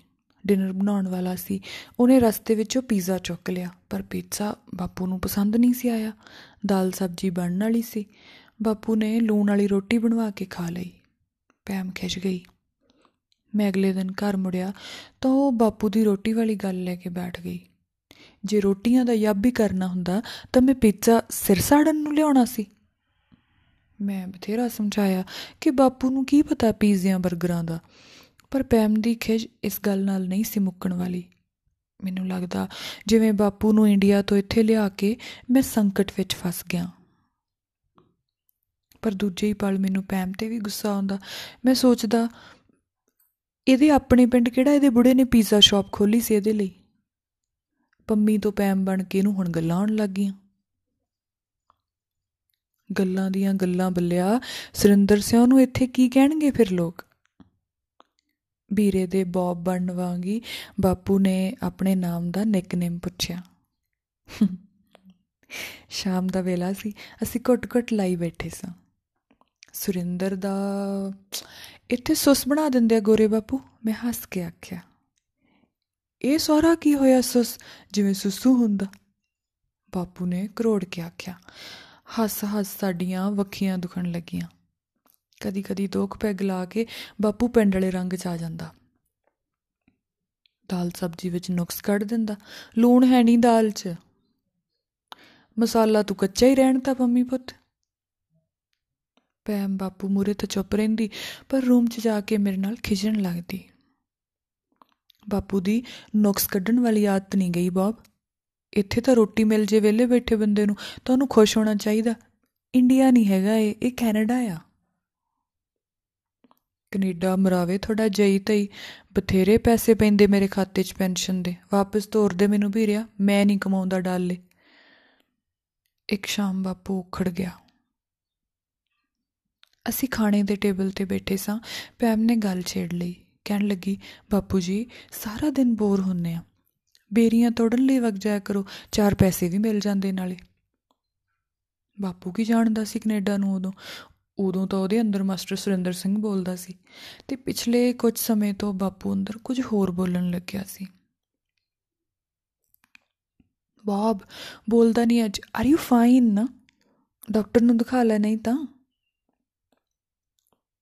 ਡਿਨਰ ਬਣਾਉਣ ਵਾਲਾ ਸੀ। ਉਹਨੇ ਰਸਤੇ ਵਿੱਚੋਂ ਪੀਜ਼ਾ ਚੁੱਕ ਲਿਆ, ਪਰ ਪੀਜ਼ਾ ਬਾਪੂ ਨੂੰ ਪਸੰਦ ਨਹੀਂ ਸੀ ਆਇਆ। ਦਾਲ ਸਬਜ਼ੀ ਬਣਨ ਵਾਲੀ ਸੀ। ਬਾਪੂ ਨੇ ਲੂਣ ਵਾਲੀ ਰੋਟੀ ਬਣਵਾ ਕੇ ਖਾ ਲਈ। ਪੈਮ ਖਿੱਚ ਗਈ। ਮੈਂ ਅਗਲੇ ਦਿਨ ਘਰ ਮੁੜਿਆ ਤਾਂ ਉਹ ਬਾਪੂ ਦੀ ਰੋਟੀ ਵਾਲੀ ਗੱਲ ਲੈ ਕੇ ਬੈਠ ਗਈ। ਜੇ ਰੋਟੀਆਂ ਦਾ ਯੱਬ ਵੀ ਕਰਨਾ ਹੁੰਦਾ ਤਾਂ ਮੈਂ ਪੀਜ਼ਾ ਸਿਰ ਸਾੜਨ ਨੂੰ ਲਿਆਉਣਾ ਸੀ। ਮੈਂ ਬਥੇਰਾ ਸਮਝਾਇਆ ਕਿ ਬਾਪੂ ਨੂੰ ਕੀ ਪਤਾ ਪੀਜ਼ਿਆਂ 버ਗਰਾਂ ਦਾ। ਪਰ ਪੈਮ ਦੀ ਖਿਜ ਇਸ ਗੱਲ ਨਾਲ ਨਹੀਂ ਸੀ ਮੁੱਕਣ ਵਾਲੀ। ਮੈਨੂੰ ਲੱਗਦਾ ਜਿਵੇਂ ਬਾਪੂ ਨੂੰ ਇੰਡੀਆ ਤੋਂ ਇੱਥੇ ਲਿਆ ਕੇ ਮੈਂ ਸੰਕਟ ਵਿੱਚ ਫਸ ਗਿਆ। ਪਰ ਦੂਜੇ ਹੀ ਪਲ ਮੈਨੂੰ ਪੈਮ ਤੇ ਵੀ ਗੁੱਸਾ ਆਉਂਦਾ। ਮੈਂ ਸੋਚਦਾ, ਇਹਦੇ ਆਪਣੇ ਪਿੰਡ ਕਿਹੜਾ ਇਹਦੇ ਬੁੜੇ ਨੇ ਪੀਜ਼ਾ ਸ਼ਾਪ ਖੋਲੀ ਸੀ ਇਹਦੇ ਲਈ? ਪੰਮੀ ਤੋਂ ਪੈਮ ਬਣ ਕੇ ਇਹਨੂੰ ਹੁਣ ਗੱਲਾਂ ਆਉਣ ਲੱਗ ਗਈਆਂ। ਗੱਲਾਂ ਦੀਆਂ ਗੱਲਾਂ ਬੱਲਿਆ, ਸੁਰਿੰਦਰ ਸਿਉ ਨੂੰ ਇੱਥੇ ਕੀ ਕਹਿਣਗੇ ਫਿਰ ਲੋਕ? ਵੀਰੇ ਦੇ ਬੌਬ ਬਣਨ ਵਾਂਗੀ ਬਾਪੂ ਨੇ ਆਪਣੇ ਨਾਮ ਦਾ ਨਿਕਨੇਮ ਪੁੱਛਿਆ। ਸ਼ਾਮ ਦਾ ਵੇਲਾ ਸੀ, ਅਸੀਂ ਘੁੱਟ-ਘੁੱਟ ਲਾਈ ਬੈਠੇ ਸਾਂ। ਸੁਰਿੰਦਰ ਦਾ, ਇੱਥੇ ਸੁਸ ਬਣਾ ਦਿੰਦੇ ਆ ਗੋਰੇ ਬਾਪੂ, ਮੈਂ ਹੱਸ ਕੇ ਆਖਿਆ। ਇਹ ਸੋਹਰਾ ਕੀ ਹੋਇਆ ਸੁਸ, ਜਿਵੇਂ ਸੁਸੂ ਹੁੰਦਾ? ਬਾਪੂ ਨੇ ਕਰੋੜ ਕੇ ਆਖਿਆ। ਹੱਸ ਹੱਸ ਸਾਡੀਆਂ ਵੱਖੀਆਂ ਦੁਖਣ ਲੱਗੀਆਂ। ਕਦੀ ਕਦੀ ਦੋਖ ਪੈਗ ਲਾ ਕੇ ਬਾਪੂ ਪਿੰਡ ਵਾਲੇ ਰੰਗ ਚ ਆ ਜਾਂਦਾ। ਦਾਲ ਸਬਜ਼ੀ ਵਿੱਚ ਨੁਕਸ ਕੱਢ ਦਿੰਦਾ। ਲੂਣ ਹੈ ਨਹੀਂ ਦਾਲ 'ਚ। ਮਸਾਲਾ ਤੂੰ ਕੱਚਾ ਹੀ ਰਹਿਣ ਤਾਂ ਪੰਮੀ ਪੁੱਤ। ਪੈਮ ਬਾਪੂ ਮੂਰੇ ਤੇ ਚੁੱਪ ਰਹਿੰਦੀ, ਪਰ ਰੂਮ 'ਚ ਜਾ ਕੇ ਮੇਰੇ ਨਾਲ ਖਿਜਣ ਲੱਗਦੀ। ਬਾਪੂ ਦੀ ਨੁਕਸ ਕੱਢਣ ਵਾਲੀ ਆਦਤ ਨਹੀਂ ਗਈ ਬੌਬ। ਇੱਥੇ ਤਾਂ ਰੋਟੀ ਮਿਲ ਜੇ ਵਿਹਲੇ ਬੈਠੇ ਬੰਦੇ ਨੂੰ, ਤਾਂ ਉਹਨੂੰ ਖੁਸ਼ ਹੋਣਾ ਚਾਹੀਦਾ। ਇੰਡੀਆ ਨਹੀਂ ਹੈਗਾ ਇਹ ਇਹ ਕੈਨੇਡਾ ਆ। ਕੈਨੇਡਾ ਮਰਾਵੇ ਥੋੜਾ ਜਈ ਤਈ ਬਥੇਰੇ ਪੈਸੇ ਪੈਂਦੇ ਮੇਰੇ ਖਾਤੇ 'ਚ ਪੈਨਸ਼ਨ ਦੇ, ਵਾਪਸ ਤੋਰ ਦੇ ਮੈਨੂੰ ਵੀ ਰਿਆ, ਮੈਂ ਨਹੀਂ ਕਮਾਉਂਦਾ ਡਾਲੇ। ਇੱਕ ਸ਼ਾਮ ਬਾਪੂ ਉਖੜ ਗਿਆ। ਅਸੀਂ ਖਾਣੇ ਦੇ ਟੇਬਲ ਤੇ ਬੈਠੇ ਸਾਂ, ਪੈਮ ਨੇ ਗੱਲ ਛੇੜ ਲਈ, ਕਹਿਣ ਲੱਗੀ, ਬਾਪੂ ਜੀ, ਸਾਰਾ ਦਿਨ ਬੋਰ ਹੁੰਨੇ ਆ। ਬੇਰੀਆਂ ਤੋੜਨ ਲਈ ਵਗ ਜਾਇਆ ਕਰੋ। ਚਾਰ ਪੈਸੇ ਵੀ ਮਿਲ ਜਾਂਦੇ ਨਾਲੇ। ਬਾਪੂ ਕੀ ਜਾਣਦਾ ਸੀ ਕੈਨੇਡਾ ਨੂੰ ਉਦੋਂ? ਉਦੋਂ ਤਾਂ ਉਹਦੇ ਅੰਦਰ ਮਾਸਟਰ ਸੁਰਿੰਦਰ ਸਿੰਘ ਬੋਲਦਾ ਸੀ। ਤੇ ਪਿਛਲੇ ਕੁਝ ਸਮੇਂ ਤੋਂ ਬਾਪੂ ਅੰਦਰ ਕੁਝ ਹੋਰ ਬੋਲਣ ਲੱਗਿਆ ਸੀ। ਬਾਬ, ਬੋਲਦਾ ਨਹੀਂ ਅੱਜ। ਆਰ ਯੂ ਫਾਈਨ ਨਾ ਡਾਕਟਰ ਨੂੰ ਦਿਖਾ ਲੈ, ਨਹੀਂ ਤਾਂ।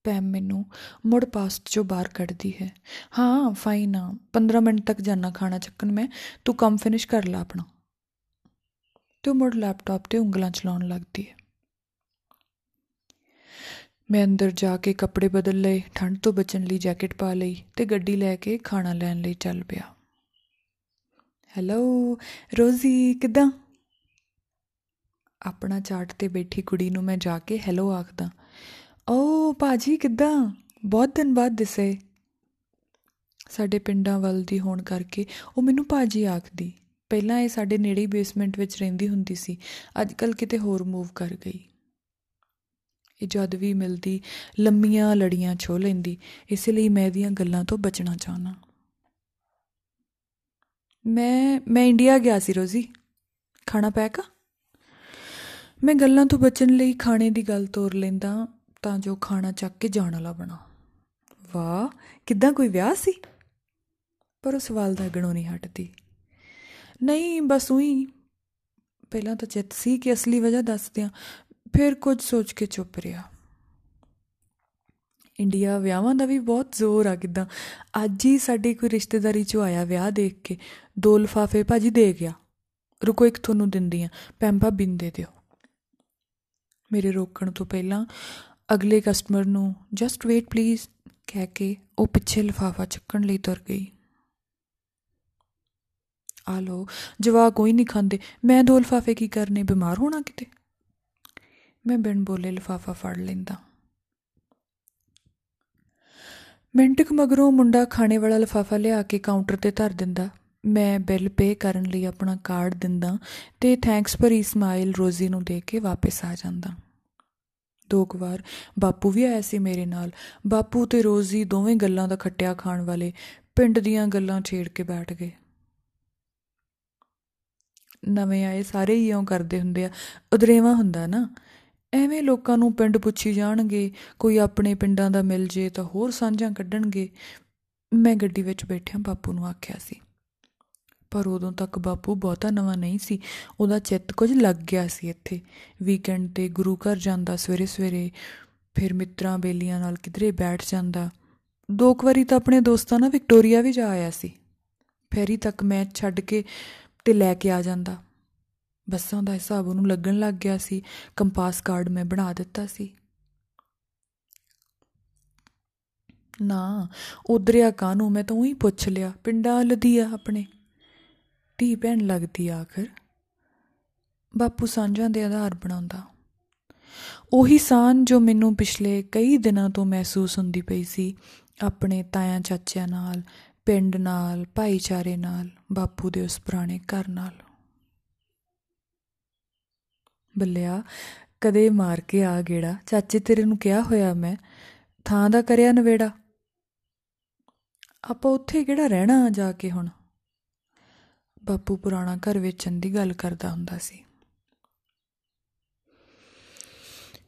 ਪੈਮ ਮੈਨੂੰ, ਮੁੜ ਪਾਸਟ ਚੋਂ ਬਾਹਰ ਕੱਢਦੀ ਹੈ। ਹਾਂ ਫਾਈਨ ਆ। 15 ਮਿੰਟ ਤੱਕ ਜਾਣਾ ਖਾਣਾ ਚੱਕਣ ਮੈਂ। ਤੂੰ ਕੰਮ ਫਿਨਿਸ਼ ਕਰ ਲੈ ਆਪਣਾ। ਤੇ ਮੁੜ ਲੈਪਟਾਪ ਤੇ ਉਂਗਲਾਂ ਚਲਾਉਣ ਲੱਗਦੀ ਹੈ। ਮੈਂ ਅੰਦਰ ਜਾ ਕੇ ਕੱਪੜੇ ਬਦਲ ਲਏ, ਠੰਡ ਤੋਂ ਬਚਣ ਲਈ ਜੈਕਟ ਪਾ ਲਈ ਤੇ ਗੱਡੀ ਲੈ ਕੇ ਖਾਣਾ ਲੈਣ ਲਈ ਚੱਲ ਪਿਆ। ਹੈਲੋ ਰੋਜ਼ੀ, ਕਿਦਾਂ? ਆਪਣਾ ਚਾਟ ਤੇ ਬੈਠੀ ਕੁੜੀ ਨੂੰ ਮੈਂ ਜਾ ਕੇ ਹੈਲੋ ਆਖਦਾ। ਓ ਬਾਜੀ ਕਿਦਾਂ? ਬਹੁਤ ਦਿਨ ਬਾਅਦ ਦਿਸੇ। ਸਾਡੇ ਪਿੰਡਾਂ ਵੱਲ ਦੀ ਹੋਣ ਕਰਕੇ ਉਹ ਮੈਨੂੰ ਬਾਜੀ ਆਖਦੀ। ਪਹਿਲਾਂ ਇਹ ਸਾਡੇ ਨੇੜੇ ਹੀ ਬੇਸਮੈਂਟ ਵਿੱਚ ਰਹਿੰਦੀ ਹੁੰਦੀ ਸੀ। ਅੱਜ ਕੱਲ ਕਿਤੇ ਹੋਰ ਮੂਵ ਕਰ ਗਈ। ਇਹ ਜਦ ਵੀ ਮਿਲਦੀ, ਲੰਮੀਆਂ ਲੜੀਆਂ ਛੋ ਲੈਂਦੀ, ਇਸ ਲਈ ਮੈਂ ਇਹਦੀਆਂ ਗੱਲਾਂ ਤੋਂ ਬਚਣਾ ਚਾਹਨਾ ਮੈਂ ਮੈਂ ਇੰਡੀਆ ਗਿਆ ਸੀ ਰੋਜ਼ੀ। ਖਾਣਾ ਪੈਕਾ ਮੈਂ ਗੱਲਾਂ ਤੋਂ ਬਚਣ ਲਈ ਖਾਣੇ ਦੀ ਗੱਲ ਤੋਰ ਲੈਂਦਾ। ਤਾਂ ਜੋ ਖਾਣਾ ਚੱਕ ਕੇ ਜਾਣ ਵਾਲਾ ਬਣਾ। ਵਾਹ, ਕਿੱਦਾਂ ਕੋਈ ਵਿਆਹ ਸੀ? ਪਰ ਉਹ ਸਵਾਲ ਦਾ ਗਣੋਂ ਨਹੀਂ ਹਟਦੀ। ਨਹੀਂ, ਬਸ ਉਹੀ। ਪਹਿਲਾਂ ਤਾਂ ਚਿੱਤ ਸੀ ਕਿ ਅਸਲੀ ਵਜ੍ਹਾ ਦੱਸ ਦਿਆਂ ਫਿਰ ਕੁਝ ਸੋਚ ਕੇ ਚੁੱਪ ਰਿਹਾ। ਇੰਡੀਆ ਵਿਆਹਾਂ ਦਾ ਵੀ ਬਹੁਤ ਜ਼ੋਰ ਆ ਕਿਦਾਂ। ਅੱਜ ਹੀ ਸਾਡੀ ਕੋਈ ਰਿਸ਼ਤੇਦਾਰੀ ਚ ਆਇਆ ਵਿਆਹ ਦੇਖ ਕੇ। ਦੋ ਲਫਾਫੇ ਭਾਜੀ ਦੇ ਗਿਆ। ਰੁਕੋ, ਇੱਕ ਤੁਹਾਨੂੰ ਦਿੰਦੀ ਆ ਪੈਂਪਾ ਬਿੰਨ ਦੇ ਦਿਓ। ਮੇਰੇ ਰੋਕਣ ਤੋਂ ਪਹਿਲਾਂ ਅਗਲੇ ਕਸਟਮਰ ਨੂੰ ਜਸਟ ਵੇਟ ਪਲੀਜ਼ ਕਹਿ ਕੇ ਉਹ ਪਿੱਛੇ ਲਫਾਫਾ ਚੱਕਣ ਲਈ ਤੁਰ ਗਈ। ਆ ਲੋ ਜਵਾ ਕੋਈ ਨਹੀਂ ਖਾਂਦੇ। ਮੈਂ ਦੋ ਲਫਾਫੇ ਕੀ ਕਰਨੇ, ਬਿਮਾਰ ਹੋਣਾ ਕਿਤੇ? ਮੈਂ ਬਿਨ ਬੋਲੇ ਲਫਾਫਾ ਫੜ ਲੈਂਦਾ। ਮਿੰਟ ਕੁ ਮਗਰੋਂ ਮੁੰਡਾ ਖਾਣੇ ਵਾਲਾ ਲਫਾਫਾ ਲਿਆ ਕੇ ਕਾਊਂਟਰ ਤੇ ਧਰ ਦਿੰਦਾ। ਮੈਂ ਬਿੱਲ ਪੇ ਕਰਨ ਲਈ ਆਪਣਾ ਕਾਰਡ ਦਿੰਦਾ ਤੇ ਥੈਂਕਸ ਭਰੀ ਸਮਾਈਲ ਰੋਜ਼ੀ ਨੂੰ ਦੇ ਕੇ ਵਾਪਸ ਆ ਜਾਂਦਾ। ਦੋ ਕੁ ਵਾਰ। ਬਾਪੂ ਵੀ ਆਇਆ ਸੀ ਮੇਰੇ ਨਾਲ। ਬਾਪੂ ਤੇ ਰੋਜ਼ੀ ਦੋਵੇਂ ਗੱਲਾਂ ਦਾ ਖੱਟਿਆ ਖਾਣ ਵਾਲੇ ਪਿੰਡ ਦੀਆਂ ਗੱਲਾਂ ਛੇੜ ਕੇ ਬੈਠ ਗਏ। ਨਵੇਂ ਆਏ ਸਾਰੇ ਹੀ ਇਉਂ ਕਰਦੇ ਹੁੰਦੇ ਆ। ਉਦਰੇਵਾ ਹੁੰਦਾ ਨਾ। ਐਵੇਂ ਲੋਕਾਂ ਨੂੰ ਪਿੰਡ ਪੁੱਛੀ ਜਾਣਗੇ, ਕੋਈ ਆਪਣੇ ਪਿੰਡਾਂ ਦਾ ਮਿਲ ਜੇ ਤਾਂ ਹੋਰ ਸਾਂਝਾਂ ਕੱਢਣਗੇ। ਮੈਂ ਗੱਡੀ ਵਿੱਚ ਬੈਠਿਆ ਬਾਪੂ ਨੂੰ ਆਖਿਆ ਸੀ। ਪਰ ਉਦੋਂ ਤੱਕ ਬਾਪੂ ਬਹੁਤਾ ਨਵਾਂ ਨਹੀਂ ਸੀ। ਉਹਦਾ ਚਿੱਤ ਕੁਝ ਲੱਗ ਗਿਆ ਸੀ ਇੱਥੇ। ਵੀਕਐਂਡ ਤੇ ਗੁਰੂ ਘਰ ਜਾਂਦਾ ਸਵੇਰੇ ਸਵੇਰੇ, ਫਿਰ ਮਿੱਤਰਾਂ ਬੇਲੀਆਂ ਨਾਲ ਕਿਧਰੇ ਬੈਠ ਜਾਂਦਾ। ਦੋ ਕੁ ਵਾਰੀ ਤਾਂ ਆਪਣੇ ਦੋਸਤਾਂ ਨਾਲ ਵਿਕਟੋਰੀਆ ਵੀ ਜਾ ਆਇਆ ਸੀ। ਫੈਰੀ ਤੱਕ ਮੈਂ ਛੱਡ ਕੇ ਤੇ ਲੈ ਕੇ ਆ ਜਾਂਦਾ। ਬੱਸਾਂ ਦਾ ਹਿਸਾਬ ਉਹਨੂੰ ਲੱਗਣ ਲੱਗ ਗਿਆ ਸੀ। ਕੰਪਾਸ ਕਾਰਡ ਮੈਂ ਬਣਾ ਦਿੱਤਾ ਸੀ। ਨਾ, ਉਧਰਿਆ ਕਾਨੂੰ ਮੈਂ ਤਾਂ ਉਹੀ ਪੁੱਛ ਲਿਆ। ਪਿੰਡਾਂ ਲਦੀ ਆ ਆਪਣੇ। ਧੀ ਭੈਣ ਲੱਗਦੀ ਆਖਰ। ਬਾਪੂ ਸਾਂਝਾਂ ਦੇ ਆਧਾਰ ਬਣਾਉਂਦਾ। ਉਹੀ ਸਾਨ ਜੋ ਮੈਨੂੰ ਪਿਛਲੇ ਕਈ ਦਿਨਾਂ ਤੋਂ ਮਹਿਸੂਸ ਹੁੰਦੀ ਪਈ ਸੀ, ਆਪਣੇ ਤਾਇਆ ਚਾਚਿਆਂ ਨਾਲ, ਪਿੰਡ ਨਾਲ, ਭਾਈਚਾਰੇ ਨਾਲ, ਬਾਪੂ ਦੇ ਉਸ ਪੁਰਾਣੇ ਘਰ ਨਾਲ। ਬੱਲਿਆ, ਕਦੇ ਮਾਰ ਕੇ ਆ ਗੇੜਾ। ਚਾਚੇ ਤੇਰੇ ਨੂੰ ਕਿਹਾ ਹੋਇਆ ਮੈਂ, ਥਾਂ ਦਾ ਕਰਿਆ ਨਵੇੜਾ। ਆਪਾਂ ਉੱਥੇ ਕਿਹੜਾ ਰਹਿਣਾ ਜਾ ਕੇ ਹੁਣ? ਬਾਪੂ ਪੁਰਾਣਾ ਘਰ ਵੇਚਣ ਦੀ ਗੱਲ ਕਰਦਾ ਹੁੰਦਾ ਸੀ।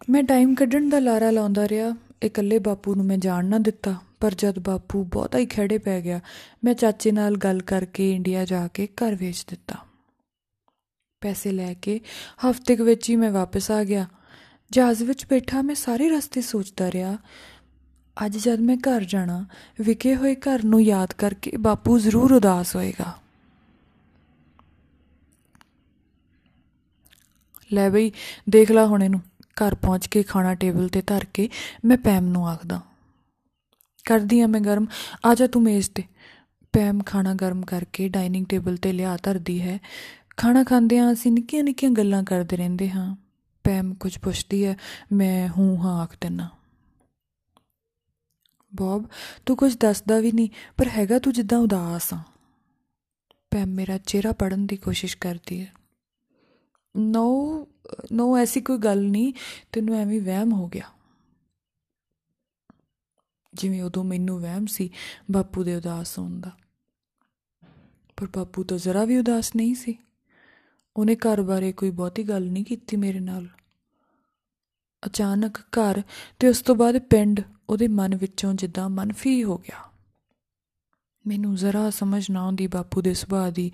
ਮੈਂ ਟਾਈਮ ਕੱਢਣ ਦਾ ਲਾਰਾ ਲਾਉਂਦਾ ਰਿਹਾ। ਇਕੱਲੇ ਬਾਪੂ ਨੂੰ ਮੈਂ ਜਾਣ ਨਾ ਦਿੱਤਾ, ਪਰ ਜਦ ਬਾਪੂ ਬਹੁਤਾ ਹੀ ਖੜੇ ਪੈ ਗਿਆ, ਮੈਂ ਚਾਚੇ ਨਾਲ ਗੱਲ ਕਰਕੇ ਇੰਡੀਆ ਜਾ ਕੇ ਘਰ ਵੇਚ ਦਿੱਤਾ। ਪੈਸੇ ਲੈ ਕੇ ਹਫ਼ਤੇ ਕੁ ਵਿੱਚ ਹੀ ਮੈਂ ਵਾਪਸ ਆ ਗਿਆ। ਜਹਾਜ਼ ਵਿੱਚ ਬੈਠਾ ਮੈਂ ਸਾਰੇ ਰਸਤੇ ਸੋਚਦਾ ਰਿਹਾ। ਅੱਜ ਜਦ ਮੈਂ ਘਰ ਜਾਣਾ, ਵਿਕੇ ਹੋਏ ਘਰ ਨੂੰ ਯਾਦ ਕਰਕੇ ਬਾਪੂ ਜ਼ਰੂਰ ਉਦਾਸ ਹੋਏਗਾ। ਲੈ ਬਈ, ਦੇਖ ਲੈ ਹੁਣ ਇਹਨੂੰ। ਘਰ ਪਹੁੰਚ ਕੇ ਖਾਣਾ ਟੇਬਲ ਤੇ ਧਰ ਕੇ ਮੈਂ ਪੈਮ ਨੂੰ ਆਖਦਾ। ਕਰਦੀ ਆ ਮੈਂ ਗਰਮ। ਆ ਜਾ ਤੂੰ ਮੇਜ਼ ਤੇ। ਪੈਮ ਖਾਣਾ ਗਰਮ ਕਰਕੇ ਡਾਈਨਿੰਗ ਟੇਬਲ ਤੇ ਲਿਆ ਧਰਦੀ ਹੈ। ਖਾਣਾ ਖਾਂਦੇ ਆ ਅਸੀਂ ਨਿੱਕੀਆਂ ਨਿੱਕੀਆਂ ਗੱਲਾਂ ਕਰਦੇ ਰਹਿੰਦੇ ਹਾਂ। ਪੈਮ ਕੁਝ ਪੁੱਛਦੀ ਹੈ, ਮੈਂ ਹੂੰ ਹਾਂ ਆਖ ਦਿੰਨਾ। ਬੌਬ, ਤੂੰ ਕੁਝ ਦੱਸਦਾ ਵੀ ਨਹੀਂ, ਪਰ ਹੈਗਾ ਤੂੰ ਜਿੱਦਾਂ ਉਦਾਸ ਆ। ਪੈਮ ਮੇਰਾ ਚਿਹਰਾ ਪੜਨ ਦੀ ਕੋਸ਼ਿਸ਼ ਕਰਦੀ ਹੈ। ਨੋ ਨੋ ਐਸੀ ਕੋਈ ਗੱਲ ਨਹੀਂ ਤੈਨੂੰ ਐਵੇਂ ਵਹਿਮ ਹੋ ਗਿਆ ਜਿਵੇਂ ਉਦੋਂ ਮੈਨੂੰ ਵਹਿਮ ਸੀ ਬਾਪੂ ਦੇ ਉਦਾਸ ਹੋਣ ਦਾ ਪਰ ਬਾਪੂ ਤਾਂ ਜ਼ਰਾ ਵੀ ਉਦਾਸ ਨਹੀਂ ਸੀ ਉਹਨੇ ਘਰ ਬਾਰੇ ਕੋਈ ਬਹੁਤੀ ਗੱਲ ਨਹੀਂ ਕੀਤੀ ਮੇਰੇ ਨਾਲ ਅਚਾਨਕ ਘਰ ਤੇ ਉਸ ਤੋਂ ਬਾਅਦ ਪਿੰਡ ਉਹਦੇ ਮਨ ਵਿੱਚੋਂ ਜਿੱਦਾਂ ਮਨਫੀ ਹੋ ਗਿਆ ਮੈਨੂੰ ਜ਼ਰਾ ਸਮਝ ਨਾ ਆਉਂਦੀ ਬਾਪੂ ਦੇ ਸੁਭਾਅ ਦੀ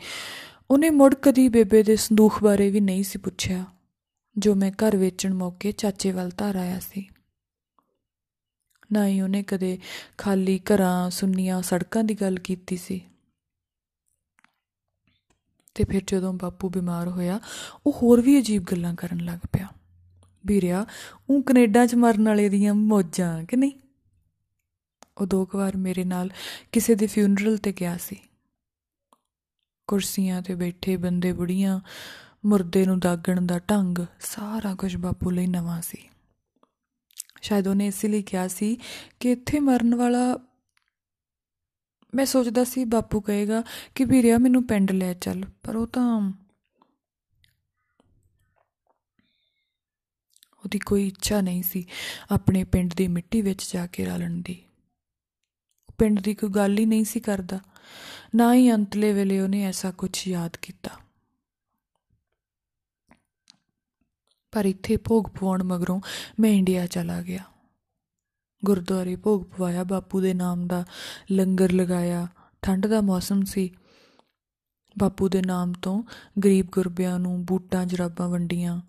ਉਹਨੇ ਮੁੜ ਕਦੀ ਬੇਬੇ ਦੇ ਸੰਦੂਖ ਬਾਰੇ ਵੀ ਨਹੀਂ ਸੀ ਪੁੱਛਿਆ, ਜੋ ਮੈਂ ਘਰ ਵੇਚਣ ਮੌਕੇ ਚਾਚੇ ਵੱਲ ਧਾਰ ਆਇਆ ਸੀ। ਨਾ ਹੀ ਉਹਨੇ ਕਦੇ ਖਾਲੀ ਘਰਾਂ, ਸੁੰਨੀਆਂ ਸੜਕਾਂ ਦੀ ਗੱਲ ਕੀਤੀ ਸੀ। ਤੇ ਫਿਰ ਜਦੋਂ ਬਾਪੂ ਬਿਮਾਰ ਹੋਇਆ, ਉਹ ਹੋਰ ਵੀ ਅਜੀਬ ਗੱਲਾਂ ਕਰਨ ਲੱਗ ਪਿਆ। ਵੀਰਿਆ ਉਹ ਕੈਨੇਡਾ 'ਚ ਮਰਨ ਵਾਲੇ ਦੀਆਂ ਮੌਜਾਂ, ਕਿ ਨਹੀਂ? ਉਹ ਦੋ ਵਾਰ ਮੇਰੇ ਨਾਲ ਕਿਸੇ ਦੇ ਫਿਊਨਰਲ ਤੇ ਗਿਆ ਸੀ। ਕੁਰਸੀਆਂ ਤੇ ਬੈਠੇ ਬੰਦੇ ਬੁੜੀਆਂ, ਮੁਰਦੇ ਨੂੰ ਦਾਗਣ ਦਾ ਢੰਗ, ਸਾਰਾ ਕੁਝ ਬਾਪੂ ਲਈ ਨਵਾਂ ਸੀ। ਸ਼ਾਇਦ ਉਹਨੇ ਇਸ ਲਈ ਕਿਹਾ ਸੀ ਕਿ ਇੱਥੇ ਮਰਨ ਵਾਲਾ, ਮੈਂ ਸੋਚਦਾ ਸੀ ਬਾਪੂ ਕਹੇਗਾ ਕਿ ਵੀਰਿਆ ਮੈਨੂੰ ਪਿੰਡ ਲੈ ਚੱਲ, ਪਰ ਉਹ ਤਾਂ ਉਹਦੀ ਕੋਈ ਇੱਛਾ ਨਹੀਂ ਸੀ ਆਪਣੇ ਪਿੰਡ ਦੀ ਮਿੱਟੀ ਵਿੱਚ ਜਾ ਕੇ ਰਲਣ ਦੀ। ਪਿੰਡ ਦੀ ਕੋਈ ਗੱਲ ਹੀ ਨਹੀਂ ਸੀ ਕਰਦਾ। ਨਾ ਹੀ ਅੰਤਲੇ ਵੇਲੇ ਉਹਨੇ ਐਸਾ ਕੁਝ ਯਾਦ ਕੀਤਾ। ਪਰ ਇੱਥੇ ਭੋਗ ਪਵਾਉਣ ਮਗਰੋਂ ਮੈਂ ਇੰਡੀਆ ਚਲਾ ਗਿਆ। ਗੁਰਦੁਆਰੇ ਭੋਗ ਪਵਾਇਆ, ਬਾਪੂ ਦੇ ਨਾਮ ਦਾ ਲੰਗਰ ਲਗਾਇਆ, ਠੰਡ ਦਾ ਮੌਸਮ ਸੀ। ਬਾਪੂ ਦੇ ਨਾਮ ਤੋਂ ਗਰੀਬ ਗੁਰਬਿਆਂ ਨੂੰ ਬੂਟਾਂ, ਜਰਾਬਾਂ ਵੰਡੀਆਂ।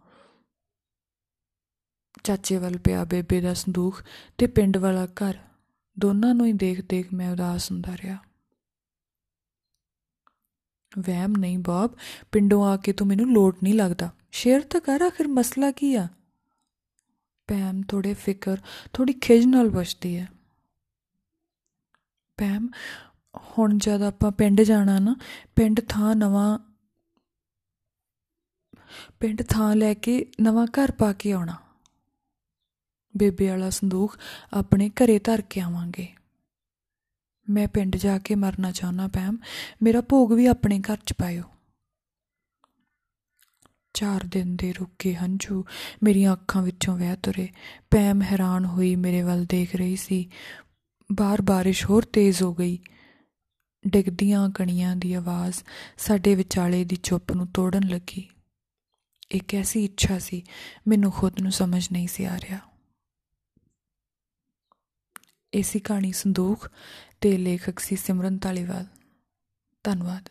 ਚਾਚੇ ਵੱਲ ਪਿਆ ਬੇਬੇ ਦਾ ਸੰਦੂਖ ਤੇ ਪਿੰਡ ਵਾਲਾ ਘਰ। ਦੋਨਾਂ ਨੂੰ ਹੀ ਦੇਖ ਦੇਖ ਮੈਂ ਉਦਾਸ ਹੁੰਦਾ ਰਿਹਾ। ਵਹਿਮ ਨਹੀਂ ਬਾਬ, ਪਿੰਡੋਂ ਆ ਕੇ ਤੂੰ ਮੈਨੂੰ ਲੋਟ ਨਹੀਂ ਲੱਗਦਾ। ਸ਼ੇਰ ਤਾਂ ਕਰ ਆਖਿਰ ਮਸਲਾ ਕੀ ਆ? ਪੈਮ ਥੋੜੇ ਫਿਕਰ ਥੋੜੀ ਖਿਜ ਨਾਲ ਪੁੱਛਦੀ ਹੈ। ਪੈਮ ਹੁਣ ਜਦ ਆਪਾਂ ਪਿੰਡ ਜਾਣਾ ਨਾ, ਪਿੰਡ ਥਾਂ ਨਵਾਂ, ਪਿੰਡ ਥਾਂ ਲੈ ਕੇ ਨਵਾਂ ਘਰ ਪਾ ਕੇ ਆਉਣਾ। ਬੇਬੇ ਵਾਲਾ ਸੰਦੂਖ ਆਪਣੇ ਘਰੇ ਧਰ ਕੇ ਆਵਾਂਗੇ। ਮੈਂ ਪਿੰਡ ਜਾ ਕੇ ਮਰਨਾ ਚਾਹੁੰਦਾ ਪੈਮ, ਮੇਰਾ ਭੋਗ ਵੀ ਆਪਣੇ ਘਰ ਚ ਪਾਇਓ। ਚਾਰ ਦਿਨ ਦੇ ਰੁਕੇ ਹੰਝੂ, ਮੇਰੀਆਂ ਅੱਖਾਂ ਵਿੱਚੋਂ ਵਹਿ ਤੁਰੇ। ਪੈਮ ਹੈਰਾਨ ਹੋਈ ਮੇਰੇ ਵੱਲ ਦੇਖ ਰਹੀ ਸੀ। ਬਾਰ ਬਾਰਿਸ਼ ਹੋਰ ਤੇਜ਼ ਹੋ ਗਈ। ਡਿੱਗਦੀਆਂ ਕਣੀਆਂ ਦੀ ਆਵਾਜ਼ ਸਾਡੇ ਵਿਚਾਲੇ ਦੀ ਚੁੱਪ ਨੂੰ ਤੋੜਨ ਲੱਗੀ। ਇੱਕ ਐਸੀ ਇੱਛਾ ਸੀ, ਮੈਨੂੰ ਖੁਦ ਨੂੰ ਸਮਝ ਨਹੀਂ ਸੀ ਆ ਰਿਹਾ। ਇਸੀ ਕਹਾਣੀ ਸੰਦੂਖ ਤੇ ਲੇਖਕ ਸੀ ਸਿਮਰਨ ਤਾਲੀਵਾਲ ਧੰਨਵਾਦ।